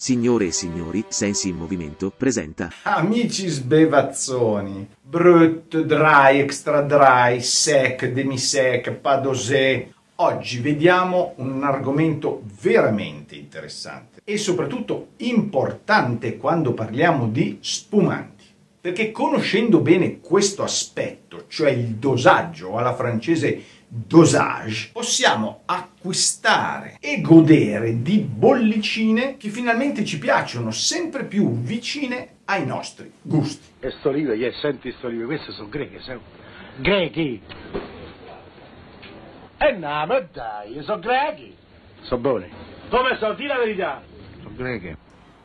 Signore e signori, Sensi in Movimento presenta Amici sbevazzoni, brut, dry, extra dry, sec, demisec, padosè. Oggi vediamo un argomento veramente interessante e soprattutto importante quando parliamo di spumanti. Perché conoscendo bene questo aspetto, cioè il dosaggio alla francese dosage, possiamo acquistare e godere di bollicine che finalmente ci piacciono sempre più vicine ai nostri gusti. E sto olive, yeah, senti sto olive, queste sono greche, sai? Grechi! E no, ma dai, sono grechi! Sono buoni. Come so, di la verità! Sono greche.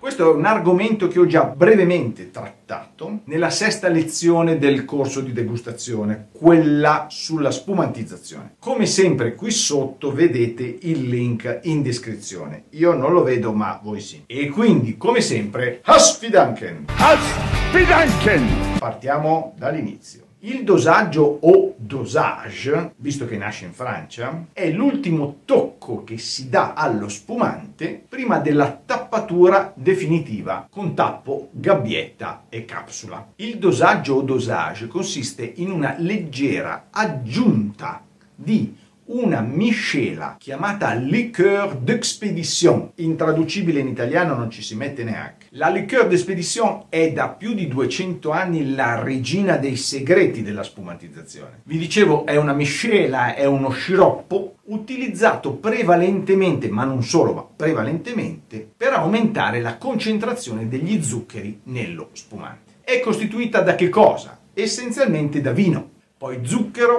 Questo è un argomento che ho già brevemente trattato nella sesta lezione del corso di degustazione, quella sulla spumantizzazione. Come sempre qui sotto vedete il link in descrizione. Io non lo vedo, ma voi sì. E quindi, come sempre, Hasfidanken! Hasfidanken! Partiamo dall'inizio. Il dosaggio o dosage, visto che nasce in Francia, è l'ultimo tocco che si dà allo spumante prima della tappatura definitiva con tappo, gabbietta e capsula. Il dosaggio o dosage consiste in una leggera aggiunta di una miscela chiamata liqueur d'expédition. Intraducibile in italiano non ci si mette neanche. La liqueur d'expédition è da più di 200 anni la regina dei segreti della spumantizzazione. Vi dicevo, è una miscela, è uno sciroppo utilizzato prevalentemente, ma non solo, ma prevalentemente, per aumentare la concentrazione degli zuccheri nello spumante. È costituita da che cosa? Essenzialmente da vino, poi zucchero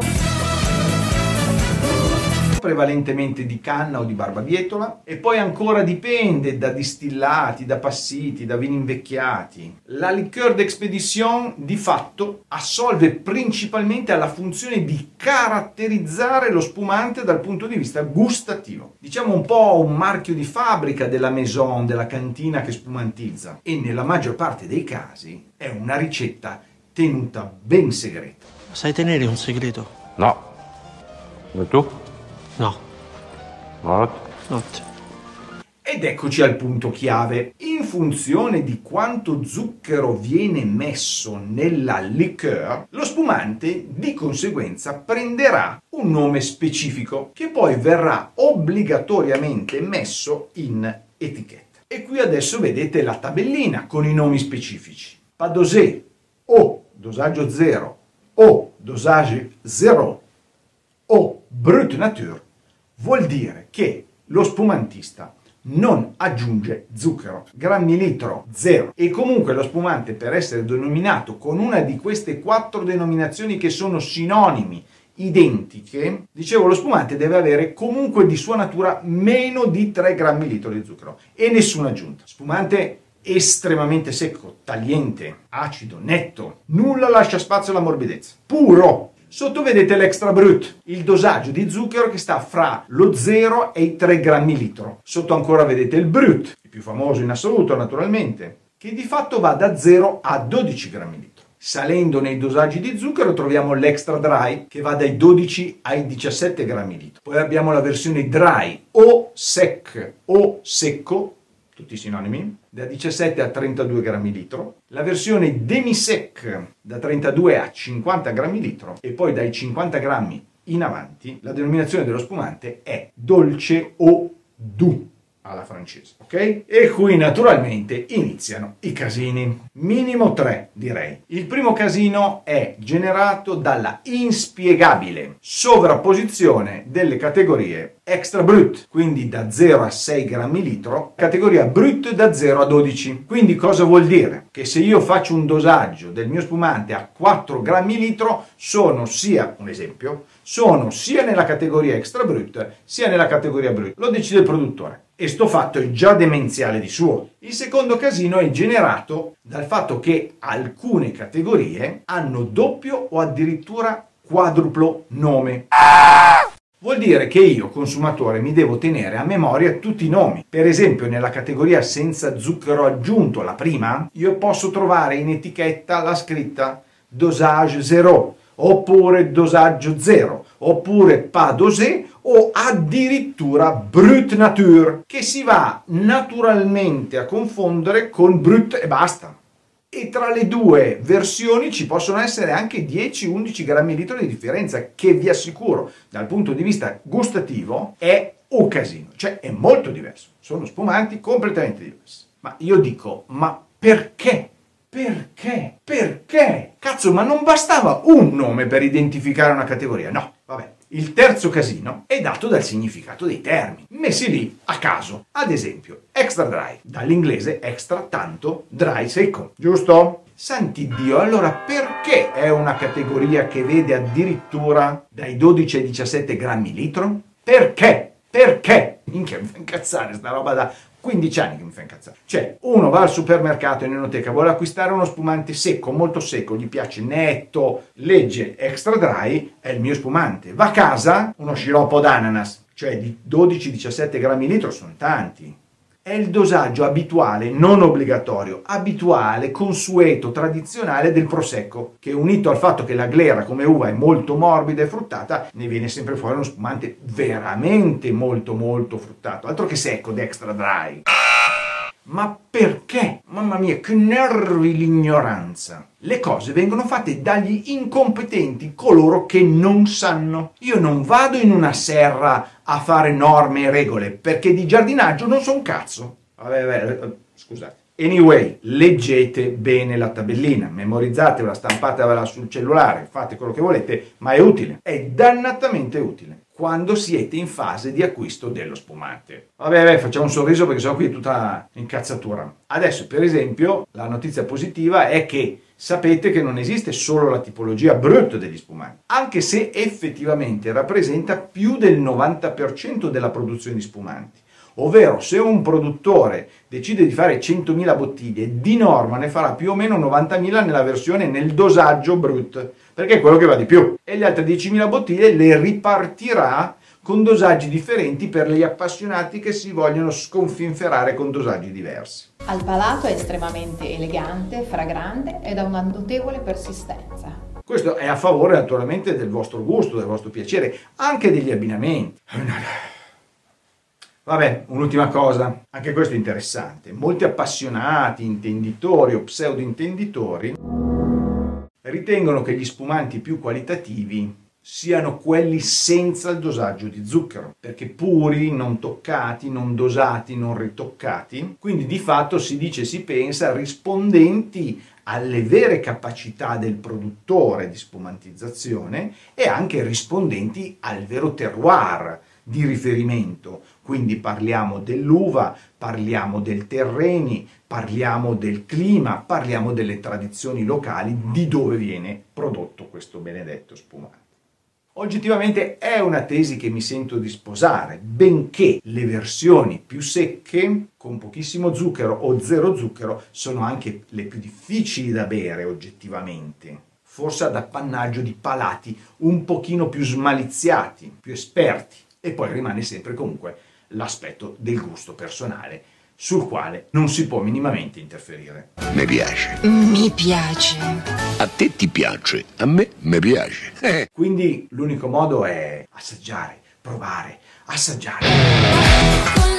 prevalentemente di canna o di barbabietola e poi ancora dipende da distillati, da passiti, da vini invecchiati. La liqueur d'expédition di fatto assolve principalmente alla funzione di caratterizzare lo spumante dal punto di vista gustativo. Diciamo un po' un marchio di fabbrica della maison, della cantina che spumantizza e nella maggior parte dei casi è una ricetta tenuta ben segreta. Sai tenere un segreto? No. E tu? No. What? Notte. Ed eccoci al punto chiave. In funzione di quanto zucchero viene messo nella liqueur, lo spumante di conseguenza prenderà un nome specifico che poi verrà obbligatoriamente messo in etichetta. E qui adesso vedete la tabellina con i nomi specifici. Padosé o dosaggio 0 o dosage 0 o brut nature vuol dire che lo spumantista non aggiunge zucchero, grammi litro zero. E comunque lo spumante per essere denominato con una di queste quattro denominazioni che sono sinonimi identiche, dicevo lo spumante deve avere comunque di sua natura meno di 3 grammi litro di zucchero e nessuna aggiunta. Spumante estremamente secco, tagliente, acido, netto, nulla lascia spazio alla morbidezza, puro, Sotto vedete l'extra brut, il dosaggio di zucchero che sta fra lo 0 e i 3 grammi litro. Sotto ancora vedete il brut, il più famoso in assoluto naturalmente, che di fatto va da 0 a 12 grammi litro. Salendo nei dosaggi di zucchero troviamo l'extra dry che va dai 12 ai 17 grammi litro. Poi abbiamo la versione dry o sec o secco tutti sinonimi, da 17 a 32 grammi litro, la versione demisec da 32 a 50 grammi litro. E poi dai 50 grammi in avanti la denominazione dello spumante è dolce o doux. Alla francese, ok? E qui naturalmente iniziano i casini. Minimo tre, direi. Il primo casino è generato dalla inspiegabile sovrapposizione delle categorie extra brut, quindi da 0 a 6 grammi litro, categoria brut da 0 a 12. Quindi cosa vuol dire? Che se io faccio un dosaggio del mio spumante a 4 grammi litro, sono sia, un esempio, sono sia nella categoria extra brut sia nella categoria brut. Lo decide il produttore. E sto fatto è già demenziale di suo. Il secondo casino è generato dal fatto che alcune categorie hanno doppio o addirittura quadruplo nome. Vuol dire che io, consumatore, mi devo tenere a memoria tutti i nomi. Per esempio, nella categoria senza zucchero aggiunto, la prima, io posso trovare in etichetta la scritta dosage zero, oppure dosaggio zero, oppure pas dosé, o addirittura brut nature, che si va naturalmente a confondere con brut e basta e tra le due versioni ci possono essere anche 10-11 grammi litro di differenza che vi assicuro dal punto di vista gustativo è un casino, cioè è molto diverso, sono spumanti completamente diversi. Ma io dico, ma perché? Perché? Perché? Cazzo, ma non bastava un nome per identificare una categoria? No, vabbè. Il terzo casino è dato dal significato dei termini, messi lì a caso. Ad esempio, extra dry, dall'inglese extra tanto dry secco, giusto? Santi Dio, allora perché è una categoria che vede addirittura dai 12 ai 17 grammi litro? Perché? Perché? Minchia, mi fa incazzare sta roba da 15 anni che mi fa incazzare. Cioè, uno va al supermercato in enoteca, vuole acquistare uno spumante secco, molto secco, gli piace netto, legge extra dry, è il mio spumante. Va a casa, uno sciroppo d'ananas, cioè di 12-17 grammi litro, sono tanti è il dosaggio abituale, non obbligatorio, abituale, consueto, tradizionale del prosecco, che unito al fatto che la glera come uva è molto morbida e fruttata, ne viene sempre fuori uno spumante veramente molto molto fruttato, altro che secco, d'extra dry. Ma perché? Mamma mia, che nervi l'ignoranza! Le cose vengono fatte dagli incompetenti, coloro che non sanno. Io non vado in una serra a fare norme e regole, perché di giardinaggio non so un cazzo. Vabbè, vabbè, eh, scusate. Anyway, leggete bene la tabellina, memorizzatela, stampatela sul cellulare, fate quello che volete, ma è utile, è dannatamente utile quando siete in fase di acquisto dello spumante. Vabbè, vabbè, facciamo un sorriso perché sono qui tutta incazzatura. Adesso, per esempio, la notizia positiva è che sapete che non esiste solo la tipologia brut degli spumanti, anche se effettivamente rappresenta più del 90% della produzione di spumanti. Ovvero, se un produttore decide di fare 100.000 bottiglie, di norma ne farà più o meno 90.000 nella versione nel dosaggio brut, perché è quello che va di più. E le altre 10.000 bottiglie le ripartirà con dosaggi differenti per gli appassionati che si vogliono sconfinferare con dosaggi diversi. Al palato è estremamente elegante, fragrante ed ha una notevole persistenza. Questo è a favore naturalmente del vostro gusto, del vostro piacere, anche degli abbinamenti. Vabbè, un'ultima cosa, anche questo è interessante. Molti appassionati, intenditori o pseudo intenditori ritengono che gli spumanti più qualitativi siano quelli senza il dosaggio di zucchero, perché puri, non toccati, non dosati, non ritoccati, quindi di fatto si dice, si pensa, rispondenti alle vere capacità del produttore di spumantizzazione e anche rispondenti al vero terroir di riferimento. Quindi parliamo dell'uva, parliamo del terreni, parliamo del clima, parliamo delle tradizioni locali di dove viene prodotto questo benedetto spumante. Oggettivamente è una tesi che mi sento di sposare, benché le versioni più secche, con pochissimo zucchero o zero zucchero, sono anche le più difficili da bere oggettivamente, forse ad appannaggio di palati un pochino più smaliziati, più esperti, e poi rimane sempre comunque l'aspetto del gusto personale sul quale non si può minimamente interferire. Mi piace. Mi piace. A te ti piace, a me mi piace. Eh. Quindi l'unico modo è assaggiare, provare, assaggiare. Con